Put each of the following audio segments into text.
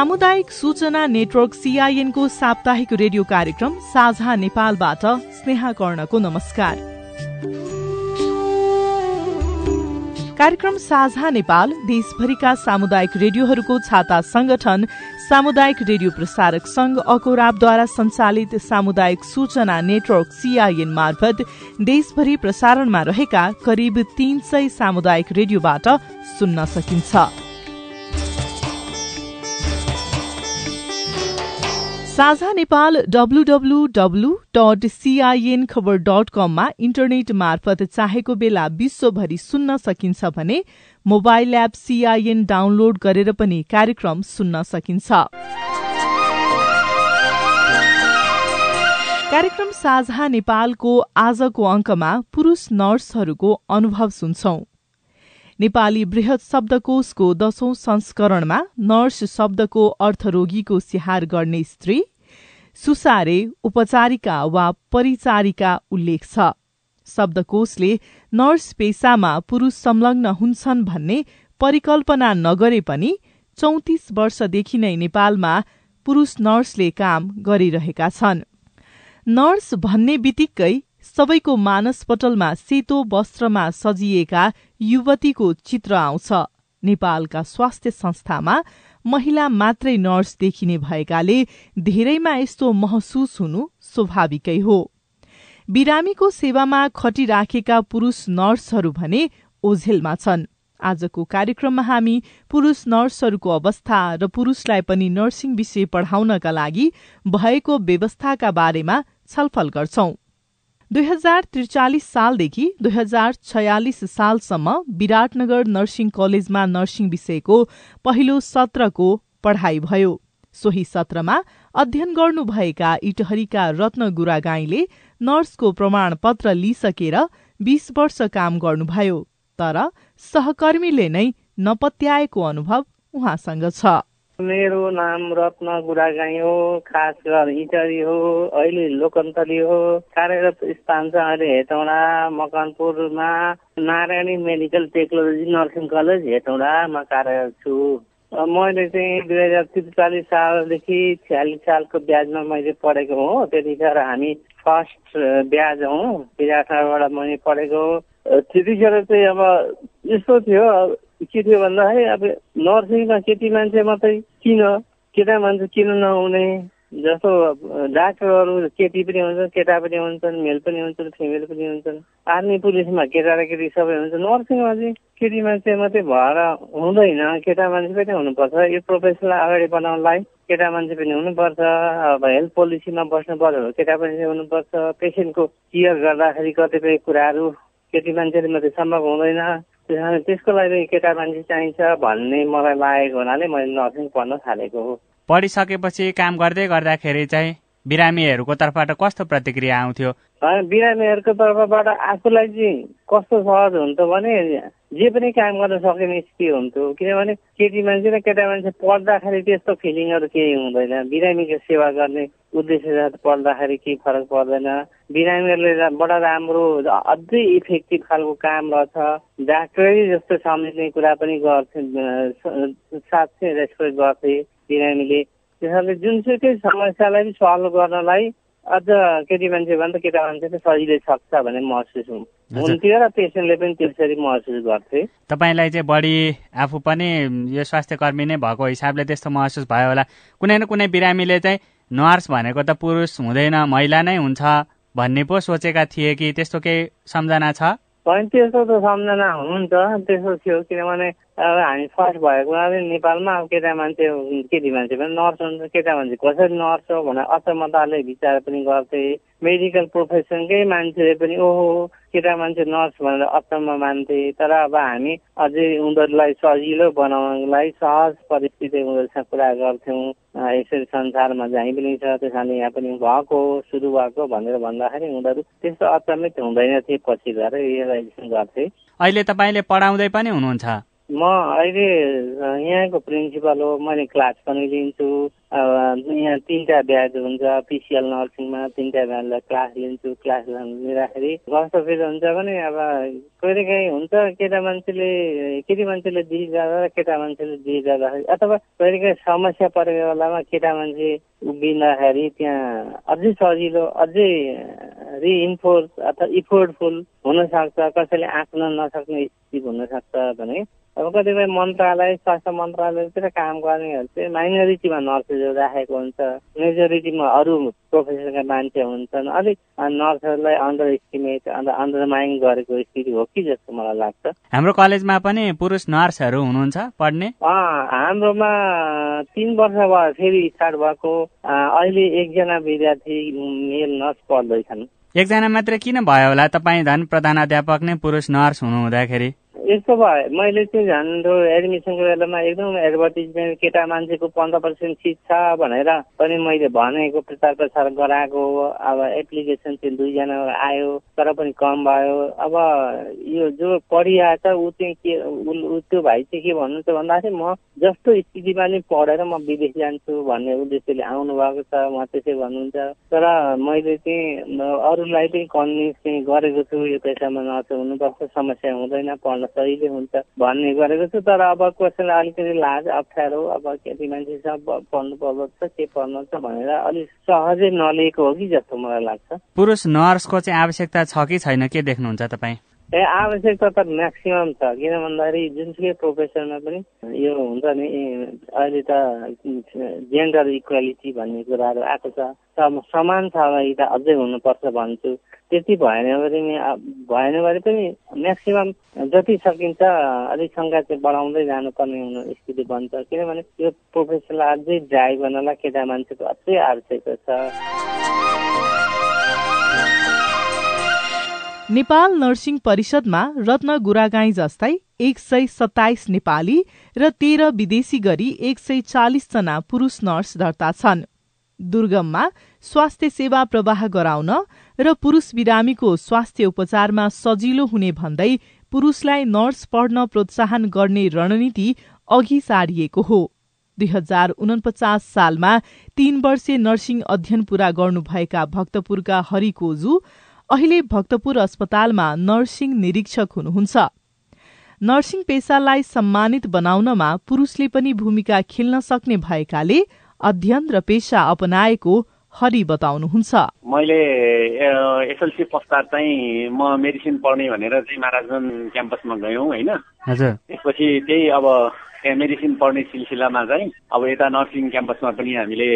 सामुदायिक सूचना नेटवर्क सीआईएनको साप्ताहिक रेडियो कार्यक्रम साझा नेपालबाट स्नेहा कर्णको नमस्कार। कार्यक्रम साझा नेपाल देशभरिका सामुदायिक रेडियोहरूको छाता संगठन सामुदायिक रेडियो प्रसारक संघ अकोराबद्वारा संचालित सामुदायिक सूचना नेटवर्क सीआईएन मार्फत देशभरि प्रसारणमा रहेका करिब तीन सय सामुदायिक रेडियोबाट सुन्न सकिन्छ। साझा नेपाल डब्लूडब्लूडब्लू डट सीआईएन खबर डट कममा इन्टरनेट मार्फत चाहेको बेला विश्वभरि सुन्न सकिन्छ भने मोबाइल एप सीआईएन डाउनलोड गरेर पनि कार्यक्रम सुन्न सकिन्छ। कार्यक्रम साझा नेपालको आजको अङ्कमा पुरूष नर्सहरूको अनुभव सुन्छौं। नेपाली वृहत शब्दकोशको दशौं संस्करणमा नर्स शब्दको अर्थ रोगीको स्याहार गर्ने स्त्री सुसारे उपचारिका वा परिचारिका उल्लेख छ। शब्दकोशले नर्स पेसामा पुरूष संलग्न हुन्छन् भन्ने परिकल्पना नगरे पनि चौतिस वर्षदेखि नै नेपालमा पुरूष नर्सले काम गरिरहेका छन्। नर्स भन्ने बित्तिकै सबैको मानसपटलमा सेतो वस्त्रमा सजिएका युवतीको चित्र आउँछ। नेपालका स्वास्थ्य संस्थामा महिला मात्रै नर्स देखिने भएकाले धेरैमा यस्तो महसुस हुनु स्वाभाविकै हो। बिरामीको सेवामा खटिराखेका पुरूष नर्सहरू भने ओझेलमा छन्। आजको कार्यक्रममा हामी पुरूष नर्सहरूको अवस्था र पुरूषलाई पनि नर्सिङ विषय पढ़ाउनका लागि भएको व्यवस्थाका बारेमा छलफल गर्छौं। दुई हजार त्रिचालिस सालदेखि दुई हजार छयालिस सालसम्म विराटनगर नर्सिङ कलेजमा नर्सिङ विषयको पहिलो सत्रको पढ़ाई भयो। सोही सत्रमा अध्ययन गर्नुभएका इटहरीका रत्न गुरागाईले नर्सको प्रमाणपत्र लिइसकेर बीस वर्ष काम गर्नुभयो तर सहकर्मीले नै नपत्याएको अनुभव उहाँसँग छ। मेरो नाम रत्न गुरागाई हो खास घर इटरी हो अहिले लोकन्तली हो। कार्यरत स्थान चाहिँ अहिले Hetauda मकनपुरमा Narayani medical technology nursing college हेटौँडामा कार्यरत छु। मैले चाहिँ दुई हजार त्रिचालिस सालदेखि छ्यालिस सालको ब्याजमा मैले पढेको हो। त्यतिखेर हामी फर्स्ट ब्याज हौ। विराटनगरबाट मैले पढेको त्यतिखेर चाहिँ अब यस्तो थियो के थियो भन्दाखेरि अब नर्सिङमा केटी मान्छे मात्रै किन? केटा मान्छे किन नहुने? जस्तो डाक्टरहरू केटी पनि हुन्छन् केटा पनि हुन्छन् मेल पनि हुन्छन् फिमेल पनि हुन्छन्। आर्मी पुलिसमा केटा र केटी सबै हुन्छ नर्सिङमा चाहिँ केटी मान्छे मात्रै भएर हुँदैन। केटा मान्छे पनि हुनुपर्छ। यो प्रोफेसनलाई अगाडि बढाउनलाई केटा मान्छे पनि हुनुपर्छ। अब हेल्थ पोलिसीमा बस्नु पर्यो केटा मान्छे हुनुपर्छ। पेसेन्टको केयर गर्दाखेरि कतिपय कुराहरू केटी मान्छेले मात्रै सम्भव हुँदैन। त्यसको लागि केटा मान्छे चाहिन्छ भन्ने मलाई लागेको हुनाले मैले नर्सिङ पढ्न थालेको हो। पढिसकेपछि काम गर्दै गर्दाखेरि चाहिँ बिरामीहरूको तर्फबाट कस्तो प्रतिक्रिया आउँथ्यो? बिरामीहरूको तर्फबाट आफूलाई चाहिँ कस्तो सहज हुन्छ भने जे पनि काम गर्न सक्ने स्थिति हुन्थ्यो। किनभने केटी मान्छे र केटा मान्छे पढ्दाखेरि त्यस्तो फिलिङहरू केही हुँदैन। बिरामीको सेवा गर्ने उद्देश्य साथ पढ्दाखेरि केही फरक पर्दैन। बिरामीहरूले बडा राम्रो अझै इफेक्टिभ खालको काम रहेछ डाक्टरै जस्तो सम्झिने कुरा पनि गर्थे साँच्चै रेस्पेक्ट गर्थे बिरामीले। त्यसैले जुनसुकै समस्यालाई सल्भ गर्नलाई अझ केटी मान्छे भन्दा केटा मान्छे चाहिँ सजिलै सक्छ भन्ने महसुस हुन्थ्यो र पेसेन्टले पनि त्यसरी महसुस गर्थे। तपाईँलाई चाहिँ बढी आफू पनि यो स्वास्थ्य कर्मी नै भएको हिसाबले त्यस्तो महसुस भयो होला। कुनै न कुनै बिरामीले चाहिँ नर्स भनेको त पुरुष हुँदैन महिला नै हुन्छ भन्ने पो सोचेका थिए कि त्यस्तो केही सम्झना छ? होइन त्यस्तो त सम्झना हुनुहुन्छ त्यस्तो थियो किनभने अब हामी फर्स्ट भएको हुनाले नेपालमा अब केटा मान्छे केटी मान्छे पनि नर्स हुन्छ केटा मान्छे कसरी नर्स हो भनेर अचम्मताले विचार पनि गर्थे। मेडिकल प्रोफेसनकै मान्छेले पनि ओहो केटा मान्छे नर्स भनेर अचम्म मान्थे। तर अब हामी अझै उनीहरूलाई सजिलो बनाउनको सहज परिस्थिति उनीहरूसँग कुरा गर्थ्यौँ। यसरी संसारमा जहीँ पनि छ त्यसैले यहाँ पनि भएको सुरु भएको भनेर भन्दाखेरि उनीहरू त्यस्तो अचम्मित हुँदैन थिए पछि गएर रियलाइजेसन गर्थे। अहिले तपाईँले पढाउँदै पनि हुनुहुन्छ। म अहिले यहाँको प्रिन्सिपल हो मैले क्लास पनि लिन्छु। यहाँ तिनवटा ब्याज हुन्छ पिसिएल नर्सिङमा तिनवटा ब्याजलाई क्लास लिन्छु क्लास लिँदाखेरि कस्तो फेरि हुन्छ भने अब कहिले काहीँ हुन्छ केटा मान्छेले केटी मान्छेले दिइ जाँदा केटा मान्छेले दिइ जाँदाखेरि अथवा कहिले काहीँ समस्या परेको बेलामा केटा मान्छे उभिँदाखेरि त्यहाँ अझै सजिलो अझै रिइन्फोर्स अथवा इफोर्टफुल हुनसक्छ कसैले आँक्न नसक्ने स्थिति हुनसक्छ भने अब कतिपय मन्त्रालय स्वास्थ्य मन्त्रालयतिर काम गर्नेहरू चाहिँ माइनोरिटीमा नर्सेसहरू राखेको हुन्छ। मेजोरिटीमा अरू प्रोफेसनका मान्छे हुन्छन्। अलिक नर्सहरूलाई अन्डर इस्टिमेट अन्त अन्डरमाइन गरेको स्थिति हो कि जस्तो मलाई लाग्छ। हाम्रो कलेजमा पनि पुरुष नर्सहरू हुनुहुन्छ पढ्ने? हाम्रोमा तिन वर्ष भयो फेरि स्टार्ट भएको अहिले एकजना विद्यार्थी मेल नर्स पढ्दैछन्। एकजना मात्रै किन भयो होला? तपाईँ धन प्रधान अध्यापक नै पुरुष नर्स हुनु हुँदाखेरि यस्तो भयो मैले चाहिँ झन् एडमिसनको बेलामा एकदम एडभर्टिजमेन्ट केटा मान्छेको पन्ध्र पर्सेन्ट सिट छ भनेर पनि मैले भनेको प्रचार प्रसार गराएको अब एप्लिकेसन चाहिँ दुईजना आयो तर पनि कम भयो। अब यो जो पढिआएछ ऊ चाहिँ के ऊ त्यो भाइ चाहिँ के भन्नुहुन्छ भन्दाखेरि म जस्तो स्थितिमा नि पढेर म विदेश जान्छु भन्ने उद्देश्यले आउनु भएको छ उहाँ त्यसै भन्नुहुन्छ। तर मैले चाहिँ अरूलाई पनि कन्भिन्स चाहिँ गरेको छु यो पेसामा नर्स हुनुपर्छ समस्या हुँदैन पढ्न सजिलै हुन्छ भन्ने गरेको छु तर अब कसैलाई अलिकति लाज अप्ठ्यारो अब केटी मान्छे सब पढ्नु पर्छ के पढ्नु छ भनेर अलिक सहजै नलिएको हो कि जस्तो मलाई लाग्छ पुरुष नर्सको चाहिँ आवश्यकता छ कि छैन के देख्नुहुन्छ तपाईँ ए आवश्यकता त म्याक्सिमम् छ किन भन्दाखेरि जुनसुकै प्रोफेसनमा पनि यो हुन्छ नि अहिले त जेन्डर इक्वालिटी भन्ने कुराहरू आएको छ समान सहभागिता अझै हुनुपर्छ भन्छु। त्यति भएन भने भएन भने पनि म्याक्सिमम् जति सकिन्छ अलिक सङ्ख्या चाहिँ बढाउँदै जानुपर्ने हुने स्थिति बन्छ। किनभने यो प्रोफेसनलाई अझै ड्राइभ गर्नलाई केटा मान्छेको अझै आवश्यकता छ। नेपाल नर्सिङ परिषदमा रत्न गुरागाई जस्तै एक सय सत्ताइस नेपाली र तेह्र विदेशी गरी एक सय चालिसजना पुरूष नर्स दर्ता छन्। दुर्गममा स्वास्थ्य सेवा प्रवाह गराउन र पुरूष बिरामीको स्वास्थ्य उपचारमा सजिलो हुने भन्दै पुरूषलाई नर्स पढ्न प्रोत्साहन गर्ने रणनीति अघि सारिएको हो। दुई हजार उनपचास सालमा तीन वर्षे नर्सिङ अध्ययन पूरा गर्नुभएका भक्तपुरका हरिकोजु अहिले भक्तपुर अस्पतालमा नर्सिङ निरीक्षक हुनुहुन्छ। नर्सिङ पेसालाई सम्मानित बनाउनमा पुरूषले पनि भूमिका खेल्न सक्ने भएकाले अध्ययन र पेसा अपनाएको हरि बताउनुहुन्छ। मैले एसएलसी पश्चात चाहिँ म मेडिसिन पढ्ने भनेर चाहिँ महाराजगञ्ज क्याम्पसमा गयौँ होइन? त्यसपछि त्यही अब मेडिसिन पढ्ने सिलसिलामा चाहिँ अब यता नर्सिङ क्याम्पसमा पनि हामीले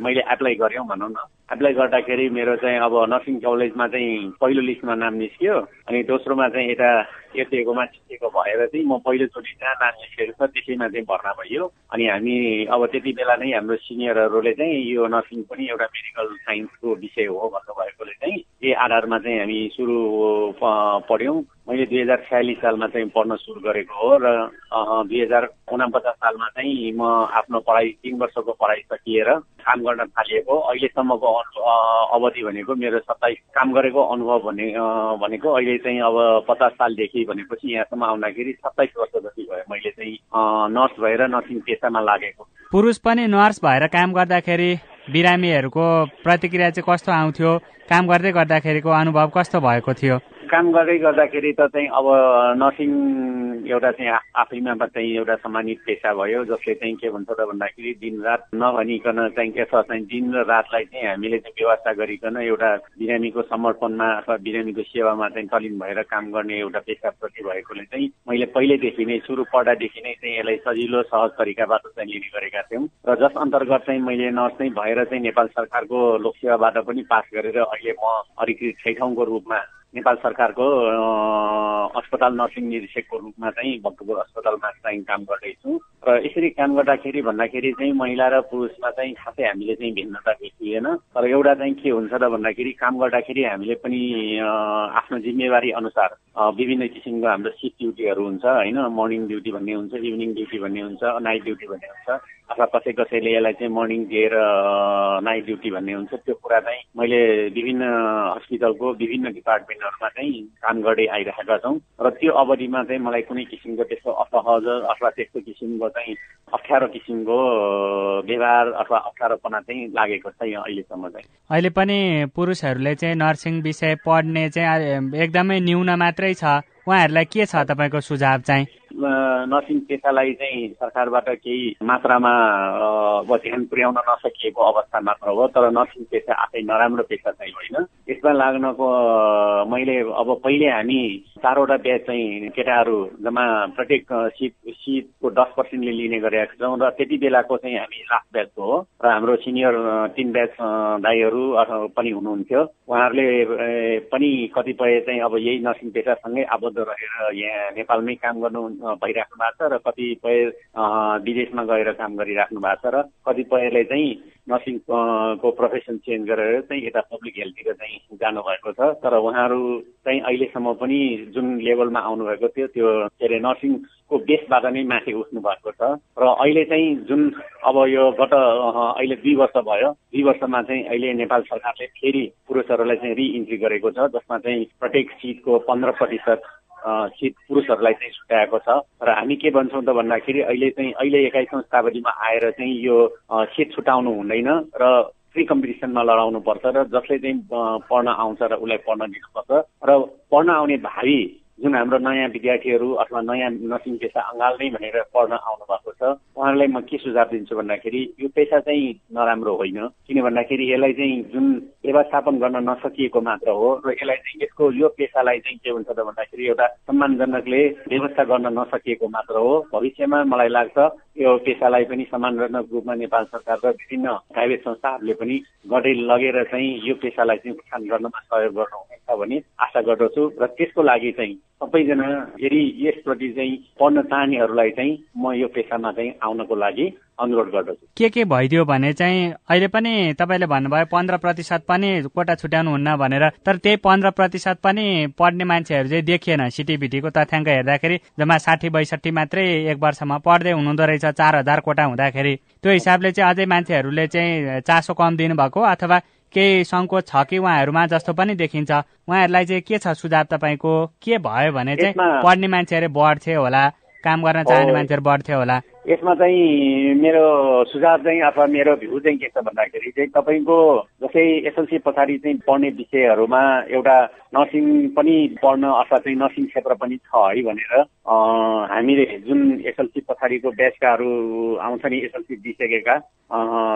मैले एप्लाई गऱ्यौँ भनौँ न। एप्लाई गर्दाखेरि मेरो चाहिँ अब नर्सिङ कलेजमा चाहिँ पहिलो लिस्टमा नाम निस्क्यो अनि दोस्रोमा चाहिँ यता एसएकोमा निस्केको भएर चाहिँ म पहिलोचोटि जहाँ नाम निस्केको छ त्यसैमा चाहिँ भर्ना भइयो। अनि हामी अब त्यति बेला नै हाम्रो सिनियरहरूले चाहिँ यो नर्सिङ पनि एउटा मेडिकल साइन्सको विषय हो भन्नुभएकोले चाहिँ यही आधारमा चाहिँ हामी सुरु पढ्यौँ। मैले दुई हजार छयालिस सालमा चाहिँ पढ्न सुरु गरेको हो र दुई हजार उनापचास सालमा चाहिँ म आफ्नो पढाइ तिन वर्षको पढाइ सकिएर काम गर्न थालिएको अहिलेसम्मको अवधि भनेको मेरो सत्ताइस काम गरेको अनुभव भने भनेको अहिले चाहिँ अब पचास सालदेखि भनेपछि यहाँसम्म आउँदाखेरि सत्ताइस वर्ष जति भयो। मैले चाहिँ नर्स भएर नर्सिङ पेसामा लागेको। पुरुष पनि नर्स भएर काम गर्दाखेरि बिरामीहरूको प्रतिक्रिया चाहिँ कस्तो आउँथ्यो? काम गर्दै गर्दाखेरिको अनुभव कस्तो भएको थियो? काम गर्दै गर्दाखेरि त चाहिँ अब नर्सिङ एउटा चाहिँ आफैमा चाहिँ एउटा सम्मानित पेसा भयो जसले चाहिँ के भन्छ त भन्दाखेरि दिनरात नभनिकन चाहिँ के छ चाहिँ दिन र रातलाई चाहिँ हामीले चाहिँ व्यवस्था गरिकन एउटा बिरामीको समर्पणमा अथवा बिरामीको सेवामा चाहिँ तलिन भएर काम गर्ने एउटा पेसाप्रति भएकोले चाहिँ मैले पहिल्यैदेखि नै सुरु पढ्दादेखि नै चाहिँ यसलाई सजिलो सहज तरिकाबाट चाहिँ लिने गरेका थियौँ। र जस अन्तर्गत चाहिँ मैले नर्स नै भएर चाहिँ नेपाल सरकारको लोकसेवाबाट पनि पास गरेर अहिले म अधिकृत छैठौँको रूपमा नेपाल सरकारको अस्पताल नर्सिङ निरीक्षकको रूपमा चाहिँ भक्तपुर अस्पतालमा चाहिँ काम गर्दैछु र यसरी काम गर्दाखेरि भन्दाखेरि चाहिँ महिला र पुरुषमा चाहिँ खासै हामीले चाहिँ भिन्नता देखिएन। तर एउटा चाहिँ के हुन्छ त भन्दाखेरि काम गर्दाखेरि हामीले पनि आफ्नो जिम्मेवारी अनुसार विभिन्न किसिमको हाम्रो सिफ्ट ड्युटीहरू हुन्छ होइन? मर्निङ ड्युटी भन्ने हुन्छ इभिनिङ ड्युटी भन्ने हुन्छ नाइट ड्युटी भन्ने हुन्छ। अथवा कसै कसैले यसलाई चाहिँ मर्निङ दिएर नाइट ड्युटी भन्ने हुन्छ। त्यो कुरा चाहिँ मैले विभिन्न हस्पिटलको विभिन्न डिपार्टमेन्टहरूमा चाहिँ काम गर्दै आइरहेका छौँ। र त्यो अवधिमा चाहिँ मलाई कुनै किसिमको त्यस्तो असहज अथवा त्यस्तो किसिमको चाहिँ अप्ठ्यारो किसिमको व्यवहार अथवा अप्ठ्यारोपना चाहिँ लागेको छ यहाँ अहिलेसम्म चाहिँ। अहिले पनि पुरुषहरूले चाहिँ नर्सिङ विषय पढ्ने चाहिँ एकदमै न्यून मात्रै छ। उहाँहरूलाई के छ तपाईँको सुझाव चाहिँ? नर्सिङ पेसालाई चाहिँ सरकारबाट केही मात्रामा अब ध्यान पुर्याउन नसकिएको अवस्था मात्र हो तर नर्सिङ पेसा आफै नराम्रो पेसा चाहिँ होइन। यसमा लाग्नको मैले अब पहिले हामी चारवटा ब्याच चाहिँ केटाहरू जम्मा प्रत्येक सिट सिटको दस पर्सेन्टले लिने गरेका छौँ र त्यति बेलाको चाहिँ हामी लास्ट ब्याचको हो। र हाम्रो सिनियर तिन ब्याच दाईहरू पनि हुनुहुन्थ्यो। उहाँहरूले पनि कतिपय चाहिँ अब यही नर्सिङ पेसासँगै आबद्ध रहेर यहाँ नेपालमै काम गर्नु भइराख्नु भएको छ र कतिपय विदेशमा गएर काम गरिराख्नु भएको छ र कतिपयले चाहिँ नर्सिङ को प्रोफेसन चेन्ज गरेर चाहिँ यता पब्लिक हेल्थतिर चाहिँ जानुभएको छ। तर उहाँहरू चाहिँ अहिलेसम्म पनि जुन लेभलमा आउनुभएको थियो त्यो के अरे नर्सिङको बेसबाट नै माथि उठ्नु भएको छ। र अहिले चाहिँ जुन अब यो गत अहिले दुई वर्ष भयो दुई वर्षमा चाहिँ अहिले नेपाल सरकारले फेरि पुरुषहरूलाई चाहिँ रिइन्ट्री गरेको छ जसमा चाहिँ प्रत्येक सिटको पन्ध्र प्रतिशत सिट पुरुषहरूलाई चाहिँ छुट्याएको छ। र हामी के भन्छौँ त भन्दाखेरि अहिले चाहिँ अहिले एक्काइसौँ शताब्दीमा आएर चाहिँ यो सिट छुट्याउनु हुँदैन र फ्री कम्पिटिसनमा लडाउनुपर्छ र जसले चाहिँ पढ्न आउँछ र उसलाई पढ्न दिनुपर्छ। र पढ्न आउने भावी जुन हाम्रो नयाँ विद्यार्थीहरू अथवा नयाँ नर्सिङ पेसा अँगाल्ने भनेर पढ्न आउनु भएको छ उहाँहरूलाई म के सुझाव दिन्छु भन्दाखेरि यो पेसा चाहिँ नराम्रो होइन किन भन्दाखेरि यसलाई चाहिँ जुन व्यवस्थापन गर्न नसकिएको मात्र हो र यसलाई चाहिँ यसको यो पेसालाई चाहिँ के हुन्छ त भन्दाखेरि एउटा सम्मानजनकले व्यवस्था गर्न नसकिएको मात्र हो। भविष्यमा मलाई लाग्छ यो पेसालाई पनि सम्मानजनक रूपमा नेपाल सरकार र विभिन्न प्राइभेट संस्थाहरूले पनि गर्दै लगेर चाहिँ यो पेसालाई चाहिँ उत्थान गर्नमा सहयोग गर्नुहुनेछ भन्ने आशा गर्दछु र त्यसको लागि चाहिँ सबैजना यदि यसप्रति चाहिँ पढ्न चाहनेहरूलाई चाहिँ म यो पेसामा चाहिँ आउनको लागि अनुरोध गर्दछु। के के भइदियो भने चाहिँ अहिले पनि तपाईँले भन्नुभयो पन्ध्र प्रतिशत पनि कोटा छुट्याउनुहुन्न भनेर। तर त्यही पन्ध्र प्रतिशत पनि पढ्ने मान्छेहरू चाहिँ देखिएन सिटिभिटीको तथ्याङ्क हेर्दाखेरि। जम्मा साठी बैसठी मात्रै एक वर्षमा पढ्दै हुनुहुँदो रहेछ चार हजार कोटा हुँदाखेरि। त्यो हिसाबले चाहिँ अझै मान्छेहरूले चाहिँ चासो कम दिनुभएको अथवा केही सङ्कोच छ कि उहाँहरूमा जस्तो पनि देखिन्छ। उहाँहरूलाई चाहिँ के छ सुझाव तपाईँको? के भयो भने चाहिँ पढ्ने मान्छेहरू बढ्थ्यो होला काम गर्न चाहने मान्छेहरू बढ्थ्यो होला। यसमा चाहिँ मेरो सुझाव चाहिँ अथवा मेरो भ्यू चाहिँ के छ भन्दाखेरि चाहिँ तपाईँको जस्तै एसएलसी पछाडि चाहिँ पढ्ने विषयहरूमा एउटा नर्सिङ पनि पढ्न अथवा चाहिँ नर्सिङ क्षेत्र पनि छ है भनेर हामीले जुन एसएलसी पछाडिको ब्याचकाहरू आउँछ नि एसएलसी दिइसकेका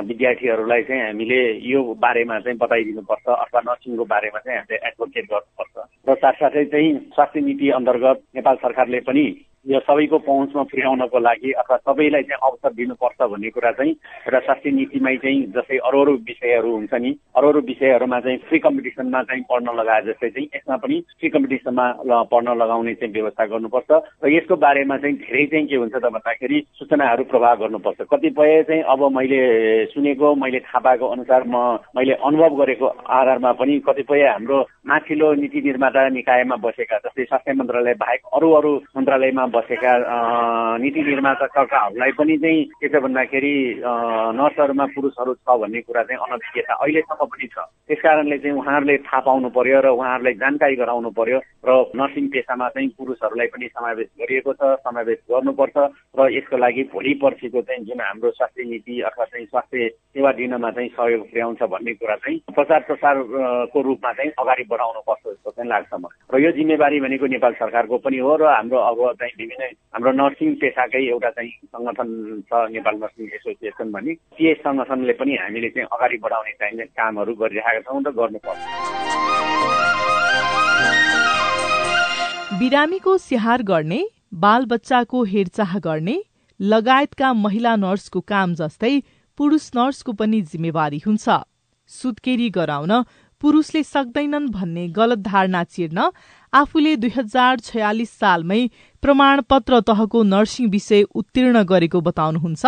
विद्यार्थीहरूलाई चाहिँ हामीले यो बारेमा चाहिँ बताइदिनुपर्छ अथवा नर्सिङको बारेमा चाहिँ हामीले एडभोकेट गर्नुपर्छ। र साथसाथै चाहिँ स्वास्थ्य नीति अन्तर्गत नेपाल सरकारले पनि यो सबैको पहुँचमा पुर्याउनको लागि अथवा सबैलाई चाहिँ अवसर दिनुपर्छ भन्ने कुरा चाहिँ एउटा स्वास्थ्य नीतिमै चाहिँ जस्तै अरू अरू विषयहरू हुन्छ नि अरू अरू विषयहरूमा चाहिँ फ्री कम्पिटिसनमा चाहिँ पढ्न लगाए जस्तै चाहिँ यसमा पनि फ्री कम्पिटिसनमा पढ्न लगाउने चाहिँ व्यवस्था गर्नुपर्छ र यसको बारेमा चाहिँ धेरै चाहिँ के हुन्छ त भन्दाखेरि सूचनाहरू प्रवाह गर्नुपर्छ। कतिपय चाहिँ अब मैले सुनेको मैले थाहा पाएको अनुसार म मैले अनुभव गरेको आधारमा पनि कतिपय हाम्रो माथिल्लो नीति निर्माता निकायमा बसेका जस्तै स्वास्थ्य मन्त्रालय बाहेक अरू अरू मन्त्रालयमा बसेका नीति निर्माताकर्ताहरूलाई पनि चाहिँ के छ भन्दाखेरि नर्सहरूमा पुरुषहरू छ भन्ने कुरा चाहिँ अनभिज्ञ छ अहिलेसम्म पनि छ। त्यस कारणले चाहिँ उहाँहरूले थाहा पाउनु पर्यो र उहाँहरूलाई जानकारी गराउनु पर्यो र नर्सिङ पेसामा चाहिँ पुरुषहरूलाई पनि समावेश गरिएको छ समावेश गर्नुपर्छ र यसको लागि भोलि पर्सिको चाहिँ जुन हाम्रो स्वास्थ्य नीति अथवा चाहिँ स्वास्थ्य सेवा दिनमा चाहिँ सहयोग पुर्याउँछ भन्ने कुरा चाहिँ प्रचार प्रसारको रूपमा चाहिँ अगाडि बढाउनु पर्छ जस्तो चाहिँ लाग्छ मलाई। र यो जिम्मेवारी भनेको नेपाल सरकारको पनि हो र हाम्रो अब चाहिँ विभिन्न हाम्रो नर्सिङ पेसाकै एउटा चाहिँ सङ्गठन छ नेपाल नर्सिङ एसोसिएसन भन्ने ती सङ्गठनले पनि हामीले चाहिँ अगाडि बढाउने चाहिने कामहरू गरिरहेका छौँ र गर्नुपर्छ। बिरामीको स्याहार गर्ने बाल बच्चाको हेरचाह गर्ने लगायतका महिला नर्सको काम जस्तै पुरूष नर्सको पनि जिम्मेवारी हुन्छ। सुत्केरी गराउन पुरूषले सक्दैनन् भन्ने गलत धारणा चिर्न आफूले दुई हजार छयालिस सालमै प्रमाणपत्र तहको नर्सिङ विषय उत्तीर्ण गरेको बताउनुहुन्छ।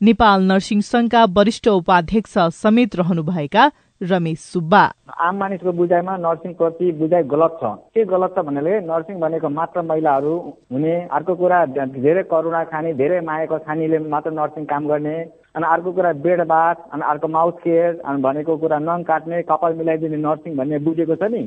नेपाल नर्सिङ संघका वरिष्ठ उपाध्यक्ष समेत रहनुभएका रमेश सुब्बा। आम मानिसको बुझाइमा नर्सिङ प्रति बुझाइ गलत छ। के गलत छ भन्नाले नर्सिङ भनेको मात्र महिलाहरू हुने अर्को कुरा धेरै करुणा खाने धेरै मायाको खानीले मात्र नर्सिङ काम गर्ने अनि अर्को कुरा बेड बाथ अनि अर्को माउथ केयर अनि भनेको कुरा नङ काट्ने कपाल मिलाइदिने नर्सिङ भन्ने बुझेको छ नि?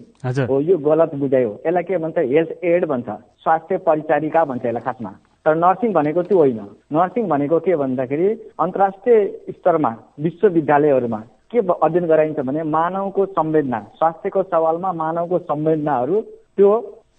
हो यो गलत बुझाइ हो। यसलाई के भन्छ? हेल्थ एड भन्छ। स्वास्थ्य परिचारिका भन्छ यसलाई खासमा। तर नर्सिङ भनेको त्यो होइन। नर्सिङ भनेको के भन्दाखेरि अन्तर्राष्ट्रिय स्तरमा विश्वविद्यालयहरूमा के अध्ययन गराइन्छ भने मानवको संवेदना स्वास्थ्यको सवालमा मानवको संवेदनाहरू त्यो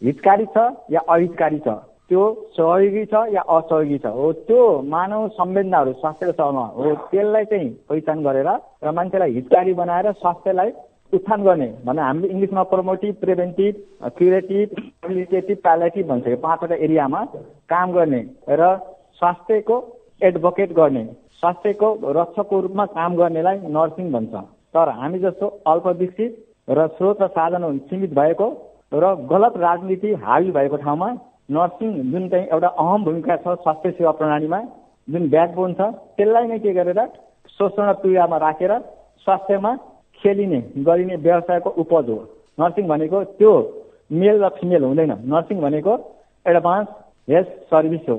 हितकारी छ या अहितकारी छ? त्यो सहयोगी छ या असहयोगी छ? हो त्यो मानव संवेदनाहरू स्वास्थ्यको सवालमा हो त्यसलाई चाहिँ पहिचान गरेर र मान्छेलाई हितकारी बनाएर स्वास्थ्यलाई उत्थान गर्ने भने हामीले इङ्ग्लिसमा promotive preventive curative rehabilitative palliative भन्छ। यो पाँचवटा एरियामा काम गर्ने र स्वास्थ्यको एडभोकेट गर्ने स्वास्थ्यको रक्षकको रूपमा काम गर्नेलाई नर्सिङ भन्छ। तर हामी जस्तो अल्प विकसित र स्रोत र साधन सीमित भएको र गलत राजनीति हावी भएको ठाउँमा नर्सिङ जुन चाहिँ एउटा अहम भूमिका छ स्वास्थ्य सेवा प्रणालीमा जुन ब्याकबोन छ त्यसलाई नै के गरेर शोषण पीडामा राखेर स्वास्थ्यमा खेलिने गरिने व्यवसायको उपज हो। नर्सिङ भनेको त्यो मेल र फिमेल हुँदैन। नर्सिङ भनेको एडभान्स हेल्थ सर्भिस हो।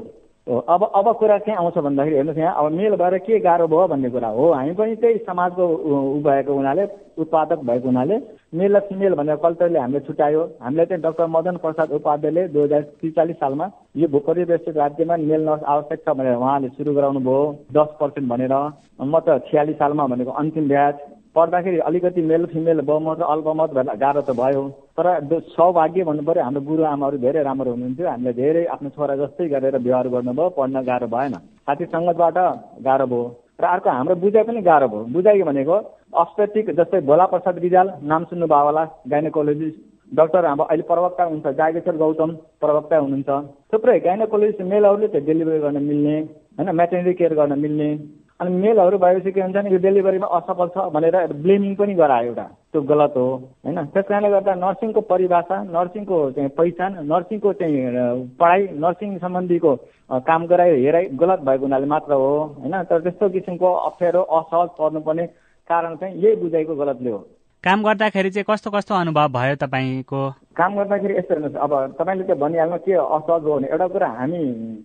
अब अब कुरा के आउँछ भन्दाखेरि हेर्नुहोस् यहाँ अब मेल भएर के गाह्रो भयो भन्ने कुरा हो। हामी पनि त्यही समाजको ऊ भएको हुनाले उत्पादक भएको हुनाले मेल र फिमेल भनेर कल्चरले हामीले छुट्यायो। हामीलाई चाहिँ डाक्टर मदन प्रसाद उपाध्यायले दुई हजार त्रिचालिस सालमा यो भूपरिवेशित राज्यमा मेल नर्स आवश्यक छ भनेर उहाँले सुरु गराउनु भयो दस पर्सेन्ट भनेर। म त छ्यालिस सालमा भनेको अन्तिम ब्याज पढ्दाखेरि अलिकति मेल फिमेल बहुमत अल्पमत भएर गाह्रो त भयो। तर सौभाग्य भन्नु पऱ्यो हाम्रो बुढो आमाहरू धेरै राम्रो हुनुहुन्थ्यो। हामीले धेरै आफ्नो छोरा जस्तै गरेर व्यवहार गर्नुभयो पढ्न गाह्रो भएन। साथी सङ्गतबाट गाह्रो भयो। र अर्को हाम्रो बुझाइ पनि गाह्रो भयो। बुझाइ भनेको अस्पेटिक जस्तै भोला प्रसाद रिजाल नाम सुन्नुभयो होला गाइनोकोलोजिस्ट डक्टर हाम्रो अहिले प्रवक्ता हुनुहुन्छ जागेश्वर गौतम प्रवक्ता हुनुहुन्छ। थुप्रै गाइनोकोलोजिस्ट मेलहरूले चाहिँ डेलिभरी गर्न मिल्ने होइन मेटेरिटी केयर गर्न मिल्ने। अनि मेलहरू भएपछि के हुन्छ भने यो डेलिभरीमा असफल छ भनेर ब्लेमिङ पनि गरायो एउटा। त्यो गलत हो होइन? त्यस कारणले गर्दा नर्सिङको परिभाषा नर्सिङको चाहिँ पहिचान नर्सिङको चाहिँ पढाइ नर्सिङ सम्बन्धीको काम गराइ हेराइ गलत भएको हुनाले मात्र हो होइन? तर त्यस्तो किसिमको अप्ठ्यारो असहज पर्नुपर्ने कारण चाहिँ यही बुझाइको गलतले हो। काम गर्दाखेरि चाहिँ कस्तो कस्तो अनुभव भयो तपाईँको? काम गर्दाखेरि यस्तो हेर्नुहोस् अब तपाईँले त्यो भनिहाल्नु के असहज हो भने एउटा कुरा हामी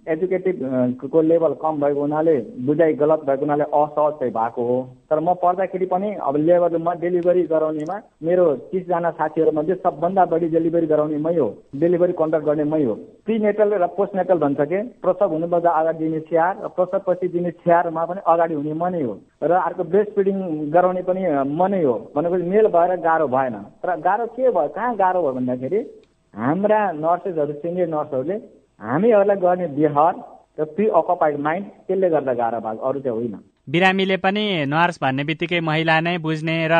एजुकेटिभको लेभल कम भएको हुनाले बुझाइ गलत भएको हुनाले असहज चाहिँ भएको हो। तर म पढ्दाखेरि पनि अब लेभल डेलिभरी गराउनेमा मेरो तिसजना साथीहरूमध्ये सबभन्दा बढी डेलिभरी गराउने मै हो डेलिभरी कन्ट्याक्ट गर्ने मै हो। प्रि नेटल र पोस्ट नेटल भन्छ कि प्रसव हुनुभन्दा अगाडि दिने स्याहार र प्रसवपछि दिने स्याहारमा पनि अगाडि हुने म नै हो। र अर्को ब्रेस्ट फिडिङ गराउने पनि म नै हो। भनेपछि मेल भएर गाह्रो भएन। तर गाह्रो के भयो कहाँ गाह्रो भयो भन्दा भन्दाखेरि हाम्रा नर्सेसहरू सिनियर नर्सहरूले हामीहरूलाई गर्ने व्यवहार र प्रि अकुपाइड माइन्ड त्यसले गर्दा गाह्रो भएको अरू चाहिँ होइन। बिरामीले पनि नर्स भन्ने बित्तिकै महिला नै बुझ्ने र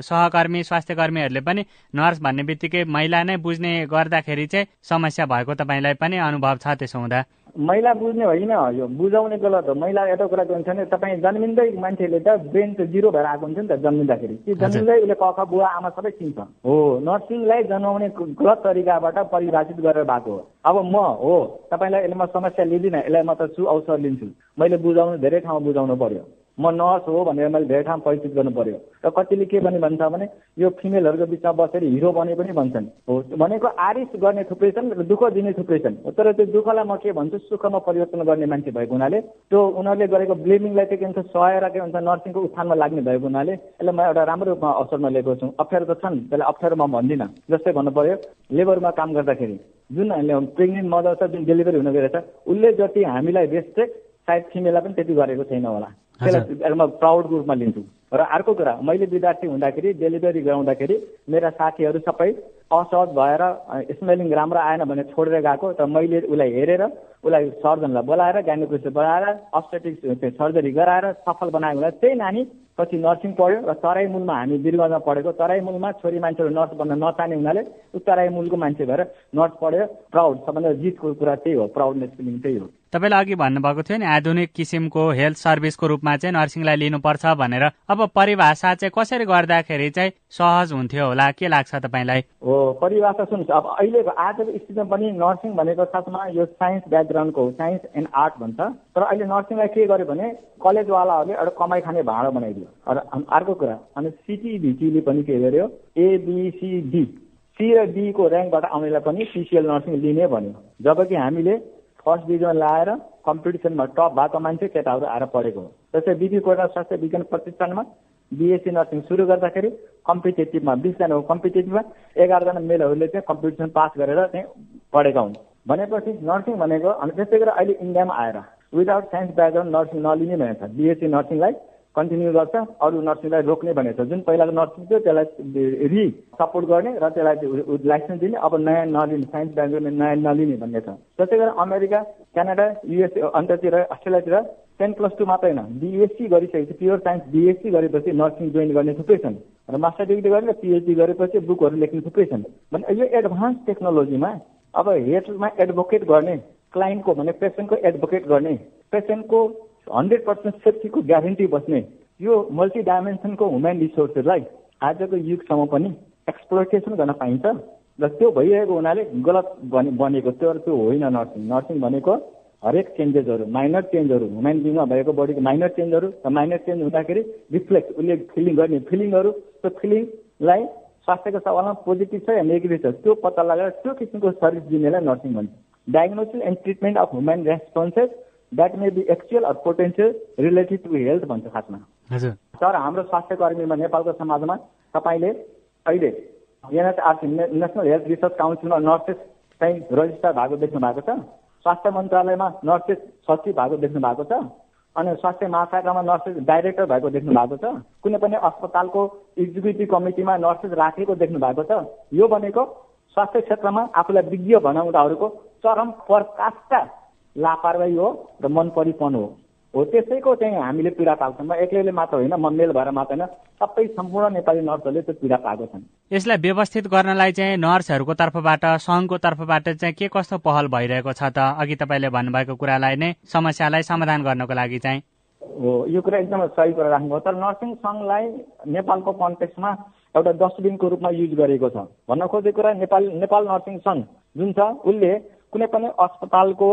सहकर्मी स्वास्थ्य कर्मीहरूले पनि नर्स भन्ने बित्तिकै महिला नै बुझ्ने गर्दाखेरि चाहिँ समस्या भएको तपाईँलाई पनि अनुभव छ त्यसो हुँदा। महिला बुझ्ने होइन। यो बुझाउने गलत हो। महिला एउटा कुरा के हुन्छ भने तपाईँ जन्मिँदै मान्छेले त ब्रेन त जिरो भएर आएको हुन्छ नि त जन्मिँदाखेरि। कि जन्मिँदै उसले कख बुवा आमा सबै चिन्छ। हो। नर्सिङलाई जन्माउने गलत तरिकाबाट परिभाषित गरेर भएको हो। अब म हो। तपाईँलाई यसले म समस्या लिँदिनँ। यसलाई म त सु अवसर लिन्छु। मैले बुझाउनु धेरै ठाउँमा बुझाउनु पर्यो। म नर्स हो भनेर मैले धेरै ठाउँ परिचित गर्नु पर्यो र कतिले के पनि भन्छ भने यो फिमेलहरूको बिचमा बसेर हिरो बने पनि भन्छन्। हो भनेको आरिस गर्ने थुप्रै छन् र दुःख दिने थुप्रै छन्। तर त्यो दुःखलाई म के भन्छु सुखमा परिवर्तन गर्ने मान्छे भएको हुनाले त्यो उनीहरूले गरेको ब्लेमिङलाई चाहिँ के भन्छ सहाएर के भन्छ नर्सिङको उत्थानमा लाग्ने भएको हुनाले यसलाई म एउटा राम्रो रूपमा अवसरमा लिएको छु। अप्ठ्यारो त छन् त्यसलाई अप्ठ्यारो म भन्दिनँ। जस्तै भन्नु पर्यो लेबरमा काम गर्दाखेरि जुन प्रेग्नेन्ट मदर छ जुन डेलिभरी हुन गएको छ उसले जति हामीलाई रेस्पेक्ट सायद फिमेललाई पनि त्यति गरेको छैन होला। त्यसलाई म प्राउडको रूपमा लिन्छु। र अर्को कुरा मैले विद्यार्थी हुँदाखेरि डेलिभरी गराउँदाखेरि मेरा साथीहरू सबै असहज भएर स्मेलिङ राम्रो आएन भने छोडेर गएको त मैले उसलाई हेरेर उसलाई सर्जनलाई बोलाएर गाइनोकोलोजिस्ट बोलाएर अस्टेटिक सर्जरी गराएर सफल बनाएको हुँदा त्यही नानी पछि नर्सिङ पढ्यो र तराई मूलमा हामी बिरुवामा पढेको तराई मूलमा छोरी मान्छेहरू नर्स बन्न नचाहने हुनाले ऊ तराई मूलको मान्छे भएर नर्स पढ्यो। प्राउड सबभन्दा जितको कुरा त्यही हो प्राउडनेस फिलिङ त्यही हो। तपाईँले अघि भन्नुभएको थियो नि आधुनिक किसिमको हेल्थ सर्भिसको रूपमा चाहिँ नर्सिङलाई लिनुपर्छ भनेर। अब परिभाषा चाहिँ कसरी गर्दाखेरि चाहिँ सहज हुन्थ्यो होला? के लाग्छ तपाईँलाई? हो परिभाषा सुन्नुहोस्। अब अहिलेको आजको स्थितिमा पनि नर्सिङ भनेको खासमा यो साइन्स ब्याकग्राउन्डको हो साइन्स एन्ड आर्ट भन्छ। तर अहिले नर्सिङलाई के गर्यो भने कलेजवालाहरूले एउटा कमाइ खाने भाँडो बनाइदियो। अर्को कुरा अनि सिटिभिटीले पनि के गर्यो? एबिसिडी सी र डीको ऱ्याङ्कबाट आउनेलाई पनि सिसिएल नर्सिङ लिने भन्यो। जबकि हामीले फर्स्ट डिभिजन लाएर कम्पिटिसनमा टप भएको मान्छे केटाहरू आएर पढेको हो। जस्तै बिपी कोटा स्वास्थ्य विज्ञान प्रतिष्ठानमा बिएससी नर्सिङ सुरु गर्दाखेरि कम्पिटेटिभमा बिसजना हो कम्पिटेटिभमा एघारजना मेलहरूले चाहिँ कम्पिटिसन पास गरेर चाहिँ पढेका हुन्। भनेपछि नर्सिङ भनेको अनि त्यसै गरेर अहिले इन्डियामा आएर विदाउट साइन्स ब्याकग्राउन्ड नर्सिङ नलिने भनेको छ बिएससी नर्सिङलाई कन्टिन्यू गर्छ। अरू नर्सिङलाई रोक्ने भनेको छ। जुन पहिलाको नर्सिङ थियो त्यसलाई रि सपोर्ट गर्ने र त्यसलाई लाइसेन्स दिने। अब नयाँ नलिने साइन्स ब्याकग्राउन्ड नयाँ नलिने भन्ने छ। त्यसै गरेर अमेरिका क्यानाडा युएसए अन्त्यतिर अस्ट्रेलियातिर टेन प्लस टू मात्रै होइन। बिएससी गरिसकेपछि प्योर साइन्स बिएससी गरेपछि नर्सिङ जोइन गर्ने थुप्रै छन्। र मास्टर डिग्री गरेर पिएचडी गरेपछि बुकहरू लेख्ने थुप्रै छन्। भने यो एडभान्स टेक्नोलोजीमा अब हेल्थमा एडभोकेट गर्ने क्लाइन्टको भने पेसेन्टको एडभोकेट गर्ने पेसेन्टको हन्ड्रेड पर्सेन्ट सेफ्टीको ग्यारेन्टी बस्ने यो मल्टी डाइमेन्सनको ह्युमेन रिसोर्सेसलाई आजको युगसम्म पनि एक्सप्लोटेसन गर्न पाइन्छ र त्यो भइरहेको हुनाले गलत बने बनेको त्यो त्यो होइन नर्सिङ। नर्सिङ भनेको हरेक चेन्जेसहरू माइनर चेन्जहरू ह्युमेन बिङमा भएको बडीको माइनर चेन्जहरू र माइनर चेन्ज हुँदाखेरि रिफ्लेक्स उसले फिलिङ गर्ने फिलिङहरू त्यो फिलिङलाई स्वास्थ्यको सवालमा पोजिटिभ छ या नेगेटिभ छ त्यो पत्ता लगाएर त्यो किसिमको सर्भिस दिनेलाई नर्सिङ भन्छ। Diagnosis and treatment of human responses that may be actual or potential related to health भन्छ खासमा तर हाम्रो स्वास्थ्य कर्मीमा नेपालको समाजमा तपाईँले अहिले एनएचआरसी नेसनल हेल्थ रिसर्च काउन्सिलमा नर्सेस चाहिँ रजिस्टर भएको देख्नु भएको छ। स्वास्थ्य मन्त्रालयमा नर्सेस सचिव भएको देख्नु भएको छ। अनि स्वास्थ्य महाशाखामा नर्सेस डाइरेक्टर भएको देख्नु भएको छ। कुनै पनि अस्पतालको एक्जिक्युटिभ कमिटीमा नर्सेस राखेको देख्नु भएको छ। यो भनेको स्वास्थ्य क्षेत्रमा आफूलाई विज्ञ बनाउँदाहरूको चरम प्रकाशका लापरवाही हो र मन परिपन हो। हो त्यसैको चाहिँ हामीले पीडा पाएको म एक्लैले मात्र होइन म मेल भएर मात्र होइन सबै सम्पूर्ण नेपाली नर्सहरूले त्यो पीडा पाएको छन्। यसलाई व्यवस्थित गर्नलाई चाहिँ नर्सहरूको तर्फबाट सङ्घको तर्फबाट चाहिँ के कस्तो पहल भइरहेको छ त? अघि तपाईँले भन्नुभएको कुरालाई नै समस्यालाई समाधान गर्नको लागि चाहिँ। हो यो कुरा एकदमै सही कुरा राख्नुभयो। तर नर्सिङ सङ्घलाई नेपालको कन्टेक्समा एउटा डस्टबिनको रूपमा युज गरेको छ। भन्न खोजेको कुरा नेपाल नेपाल नर्सिङ सङ्घ जुन छ उसले कुनै पनि अस्पतालको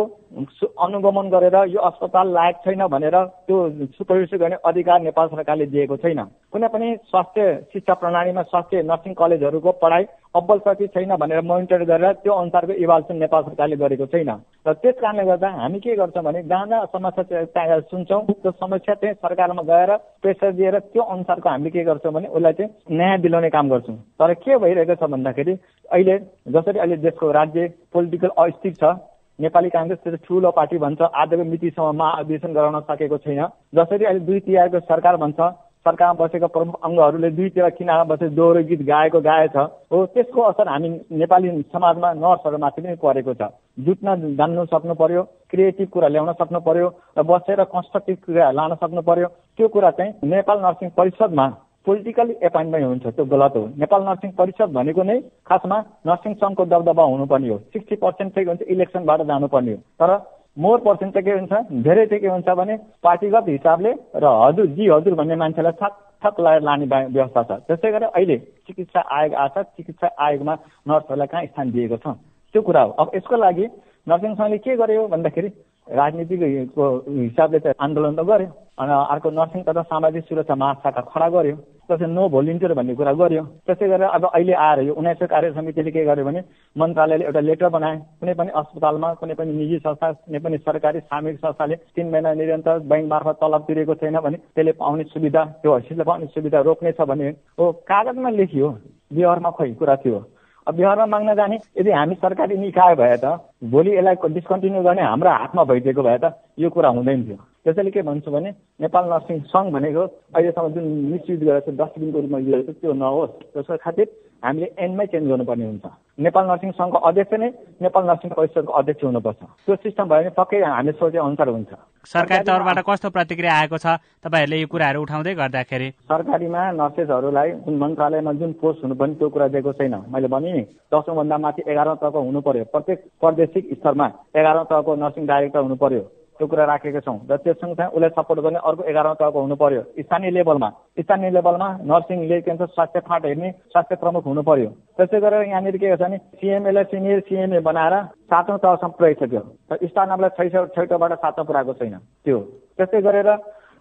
अनुगमन गरेर यो अस्पताल लायक छैन भनेर त्यो सुपरभिजन गर्ने अधिकार नेपाल सरकारले दिएको छैन। कुनै पनि स्वास्थ्य शिक्षा प्रणालीमा स्वास्थ्य नर्सिङ कलेजहरूको पढाइ अब्बल छ छैन भनेर मोनिटर गरेर त्यो अनुसारको इभालुसन नेपाल सरकारले गरेको छैन। र त्यस कारणले गर्दा हामी के गर्छौँ भने जहाँ जहाँ समस्या सुन्छौँ। त्यो समस्या चाहिँ सरकारमा गएर प्रेसर दिएर त्यो अनुसारको हामीले के गर्छौँ भने उसलाई चाहिँ न्याय दिलाउने काम गर्छौँ। तर के भइरहेको छ भन्दाखेरि अहिले जसरी अहिले देशको राज्य पोलिटिकल अस्थिर छ नेपाली काङ्ग्रेस त्यो ठुलो पार्टी भन्छ आजको मितिसम्म महाधिवेशन गराउन सकेको छैन। जसरी अहिले दुई तिहारको सरकार भन्छ सरकारमा बसेका प्रमुख अङ्गहरूले दुईतिर किनारमा बसेर दोहोरो गीत गाएको गाएछ हो? त्यसको असर हामी नेपाली समाजमा नर्सहरूमाथि पनि परेको छ। जुट्न जान्नु सक्नु पर्यो क्रिएटिभ कुरा ल्याउन सक्नु पर्यो र बसेर कन्स्ट्रक्टिभ कुरा लान सक्नु पर्यो। त्यो कुरा चाहिँ नेपाल नर्सिङ परिषदमा पोलिटिकली एपोइन्टमेन्ट हुन्छ त्यो गलत हो। नेपाल नर्सिङ परिषद भनेको नै खासमा नर्सिङ सङ्घको दबदबा हुनुपर्ने हो। सिक्सटी पर्सेन्ट चाहिँ हुन्छ इलेक्सनबाट जानुपर्ने हो। तर मोर पर्सेन्ट चाहिँ के हुन्छ? धेरै चाहिँ के हुन्छ भने पार्टीगत हिसाबले र हजुर जी हजुर भन्ने मान्छेलाई थप थप लगाएर लाने व्यवस्था छ। त्यसै गरेर अहिले चिकित्सा आयोग आछ चिकित्सा आयोगमा नर्सहरूलाई कहाँ स्थान दिएको छ? त्यो कुरा हो। अब यसको लागि नर्सिङ सङ्घले के गर्यो भन्दाखेरि राजनीतिको हिसाबले चाहिँ आन्दोलन त गर्यो अनि अर्को नर्सिङ तथा सामाजिक सुरक्षा महाशाखा खडा गर्यो त्यसै नो भोलिन्टियर भन्ने कुरा गर्यो। त्यसै गरेर अब अहिले आएर यो उन्नाइसौँ कार्य समितिले के गर्यो भने मन्त्रालयले एउटा लेटर बनाए कुनै पनि अस्पतालमा कुनै पनि निजी संस्था कुनै पनि सरकारी सामूहिक संस्थाले तिन महिना निरन्तर ब्याङ्क मार्फत तलब तिरेको छैन भने त्यसले पाउने सुविधा त्यो हैसियतले पाउने सुविधा रोक्नेछ भने हो। कागजमा लेखियो बिहारमा खोइ कुरा थियो। बिहारमा माग्न जाने यदि हामी सरकारी निकाय भए त भोलि यसलाई डिस्कन्टिन्यू गर्ने हाम्रो हातमा भइदिएको भए त यो कुरा हुँदैन थियो। त्यसैले के भन्छु भने नेपाल नर्सिङ सङ्घ भनेको अहिलेसम्म जुन मिसयुज गरेको छ डस्टबिनको रूपमा युज गरेको त्यो नहोस्। त्यसको खातिर हामीले एन्डमै चेन्ज गर्नुपर्ने हुन्छ। नेपाल नर्सिङ सङ्घको अध्यक्ष नै नेपाल नर्सिङ परिषदको अध्यक्ष हुनुपर्छ। त्यो सिस्टम भयो भने पक्कै हामीले सोचे अनुसार हुन्छ। सरकारी तर्फबाट कस्तो प्रतिक्रिया आएको छ? तपाईँहरूले यो कुराहरू उठाउँदै गर्दाखेरि। सरकारीमा नर्सेसहरूलाई जुन मन्त्रालयमा जुन पोस्ट हुनुपर्ने त्यो कुरा दिएको छैन। मैले भने नि दसौँभन्दा माथि एघारौँ तहको हुनु पर्यो। प्रत्येक प्रादेशिक स्तरमा एघारौँ तहको नर्सिङ डाइरेक्टर हुनु पर्यो। त्यो कुरा राखेका छौँ र त्यो सँगसँगै उसलाई सपोर्ट गर्ने अर्को एघारौँ तहको हुनु पर्यो स्थानीय लेभलमा स्थानीय लेभलमा नर्सिङले के भन्छ स्वास्थ्य फाँट हेर्ने स्वास्थ्य प्रमुख हुनु पर्यो त्यसै गरेर यहाँनिर के छ भने सिएमएलाई सिनियर सिएमए बनाएर सातौँ तहसम्म पुऱ्याइसक्यो। र स्थानीयलाई छैटौँ छैटौँबाट सातौँ पुऱ्याएको छैन। त्यो त्यसै गरेर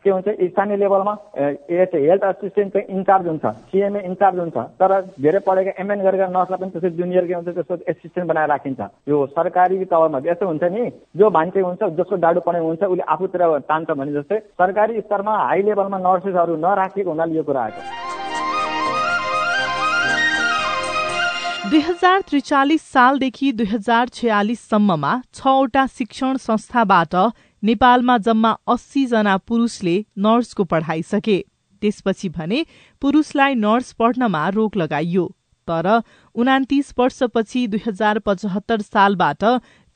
के हुन्छ स्थानीय लेभलमा हेल्थ असिस्टेन्ट चाहिँ इन्चार्ज हुन्छ सिएमए इन्चार्ज हुन्छ तर धेरै पढेको एमएन गरेका नर्सलाई पनि त्यसरी जुनियर के हुन्छ त्यसको एसिस्टेन्ट बनाएर राखिन्छ। यो सरकारी तवरमा यस्तो हुन्छ नि जो मान्छे हुन्छ जसको डाडु पर्ने हुन्छ उसले आफूतिर तान्छ भने जस्तै सरकारी स्तरमा हाई लेभलमा नर्सेसहरू नराखेको हुनाले यो कुरा आएको। दुई हजार त्रिचालिस सालदेखि दुई हजार छयालिससम्ममा छवटा शिक्षण संस्थाबाट नेपालमा जम्मा अस्सी जना पुरूषले नर्सको पढ़ाइ सके। त्यसपछि भने पुरूषलाई नर्स पढ्नमा रोक लगाइयो। तर उनातिस वर्षपछि दुई हजार पचहत्तर सालबाट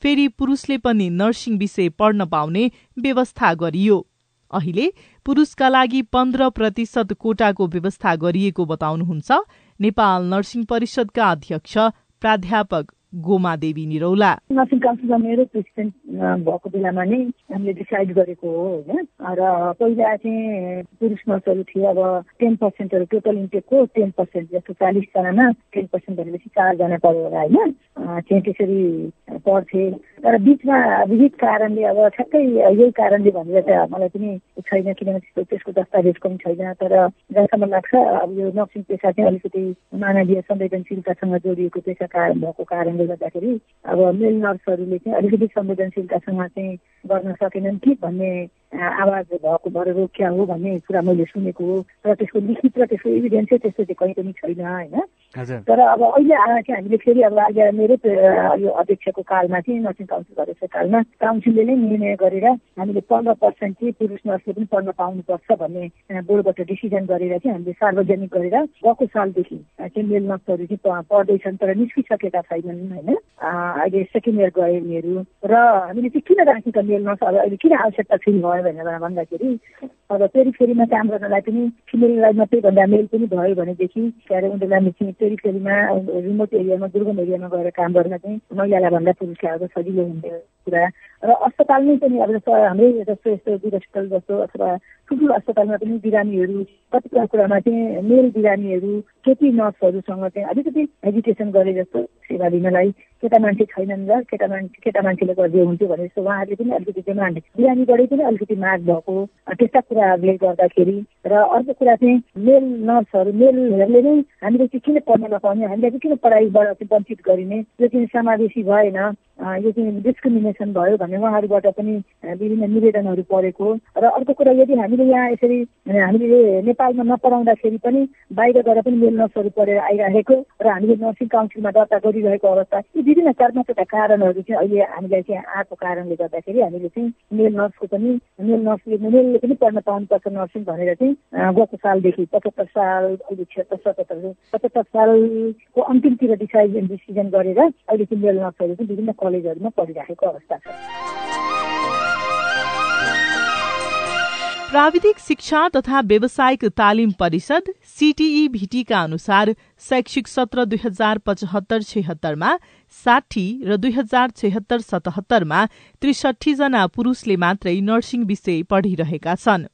फेरि पुरूषले पनि नर्सिङ विषय पढ्न पाउने व्यवस्था गरियो। अहिले पुरूषका लागि पन्ध्र प्रतिशत कोटाको व्यवस्था गरिएको बताउनुहुन्छ नेपाल नर्सिङ परिषदका अध्यक्ष प्राध्यापक गोमा देवी निरौला। नर्सिङ काउन्सिलमा मेरो प्रेसिडेन्ट भएको बेलामा नै हामीले डिसाइड गरेको हो होइन? र पहिला चाहिँ पुरुष नर्सहरू थियो अब टेन पर्सेन्टहरू टोटल इन्टेकको टेन पर्सेन्ट जस्तो चालिसजनामा टेन पर्सेन्ट भनेपछि चारजना पऱ्यो होला होइन चाहिँ त्यसरी पढ्थे। तर बिचमा विविध कारणले अब ठ्याक्कै यही कारणले भनेर चाहिँ मलाई पनि छैन किनभने त्यसको दस्तावेजको पनि छैन। तर जहाँसम्म लाग्छ अब यो नर्सिङ पेसा चाहिँ अलिकति मानवीय संवेदनशीलतासँग जोडिएको पेसा कारण भएको कारण कारणले गर्दाखेरि अब मेल नर्सहरूले चाहिँ अलिकति संवेदनशीलतासँग चाहिँ गर्न सकेनन् कि भन्ने आवाज भएको भएर रोक्या हो भन्ने कुरा मैले सुनेको हो। र त्यसको लिखित र त्यसको इभिडेन्स त्यस्तो चाहिँ कहीँ पनि छैन होइन? तर अब अहिले आएर चाहिँ हामीले फेरि अब आज मेरै यो अध्यक्षको कालमा चाहिँ नर्सिङ काउन्सिल अध्यक्ष कालमा काउन्सिलले नै निर्णय गरेर हामीले पन्ध्र पर्सेन्ट चाहिँ पुरुष नर्सले पनि पढ्न पाउनुपर्छ भन्ने बोर्डबाट डिसिजन गरेर चाहिँ हामीले सार्वजनिक गरेर गएको सालदेखि चाहिँ मेल नर्सहरू चाहिँ पढ्दैछन् तर निस्किसकेका छैनन् होइन। अहिले सेकेन्ड इयर गए उनीहरू र हामीले चाहिँ किन राख्यौँ त मेल नर्स अब अहिले किन आवश्यकता फेरि भयो भनेर भन्दाखेरि अब फेरि फेरिमा काम गर्नलाई पनि फिमेललाई मात्रै भन्दा मेल पनि भयो भनेदेखि के अरे उनीहरूलाई चाहिँ फेरि फेरिमा रिमोट एरियामा दुर्गम एरियामा गएर काम गर्न चाहिँ महिलालाई भन्दा पुरुषलाई अब सजिलो हुने कुरा। र अस्पतालमै पनि अब जस्तो हाम्रै जस्तो यस्तो दुर जस्तो अथवा ठुल्ठुलो अस्पतालमा पनि बिरामीहरू कतिपय कुरामा चाहिँ मेल बिरामीहरू केटी नर्सहरूसँग चाहिँ अलिकति हेजिटेसन गरे जस्तो सेवा दिनलाई केटा मान्छे छैनन् र केटा मान्छे केटा मान्छेले गरिदियो हुन्थ्यो भने जस्तो उहाँहरूले पनि अलिकति डिमान्ड बिरामीबाटै पनि अलिकति माग भएको। त्यस्ता कुराहरूले गर्दाखेरि र अर्को कुरा चाहिँ मेल नर्सहरू मेलहरूले नै हामीले चाहिँ किन पढ्न नपाउने हामीलाई चाहिँ किन पढाइबाट चाहिँ वञ्चित गरिने यो चाहिँ समावेशी भएन यो चाहिँ डिस्क्रिमिनेसन भयो भन्ने उहाँहरूबाट पनि विभिन्न निवेदनहरू परेको र अर्को कुरा यदि हामीले यहाँ यसरी हामीले नेपालमा नपढाउँदाखेरि पनि बाहिर गएर पनि मेल नर्सहरू पढेर आइरहेको र हामीले नर्सिङ काउन्सिलमा दर्ता गरिरहेको अवस्था यी विभिन्न चार पाँचवटा कारणहरू चाहिँ अहिले हामीलाई चाहिँ आएको कारणले गर्दाखेरि हामीले चाहिँ मेल नर्सको पनि मेल नर्सले मेलले पनि पढ्न पाउनुपर्छ नर्सिङ भनेर चाहिँ गएको सालदेखि पचहत्तर साल अहिले छिहत्तर सतहत्तर पचहत्तर सालको अन्तिमतिर डिसाइजन डिसिजन गरेर अहिले चाहिँ मेल नर्सहरू चाहिँ विभिन्न कलेजहरूमा पढिराखेको अवस्था छ। प्राविधिक शिक्षा तथा व्यावसायिक तालिम परिषद सीटीई भीटीका अनुसार शैक्षिक सत्र दुई हजार पचहत्तर छेहत्तरमा साठी र दुई हजार छेहत्तर सतहत्तरमा त्रिसठी जना पुरूषले मात्रै नर्सिङ विषय पढिरहेका छन्।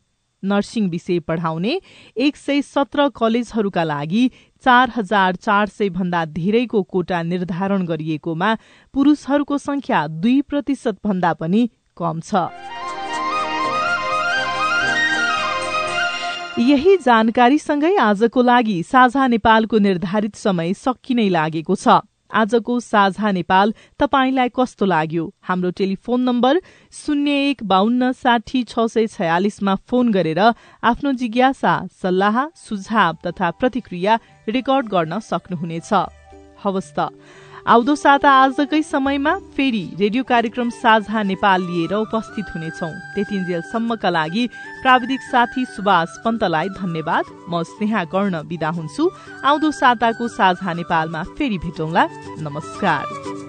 नर्सिङ विषय पढ़ाउने एक सय सत्र कलेजहरूका लागि चार हजार चार सय भन्दा धेरैको कोटा निर्धारण गरिएकोमा पुरूषहरूको संख्या दुई प्रतिशत भन्दा पनि कम छ। यही जानकारीसँगै आजको लागि साझा नेपालको निर्धारित समय सकिनै लागेको छ। आजको साझा नेपाल तपाईँलाई कस्तो लाग्यो? हाम्रो टेलिफोन नम्बर शून्य एक बान्न साठी छ सय छयालिसमा फोन गरेर आफ्नो जिज्ञासा सल्लाह सुझाव तथा प्रतिक्रिया रेकर्ड गर्न सक्नुहुनेछ। आउँदो साता आजकै समयमा फेरि रेडियो कार्यक्रम साझा नेपाल लिएर उपस्थित हुनेछौ। त्यतिन्जेलसम्मका लागि प्राविधिक साथी सुभाष पन्तलाई धन्यवाद। म स्नेहा कर्ण विदा हुन्छु। आउँदो साताको साझा नेपालमा फेरि भेटौँला। नमस्कार।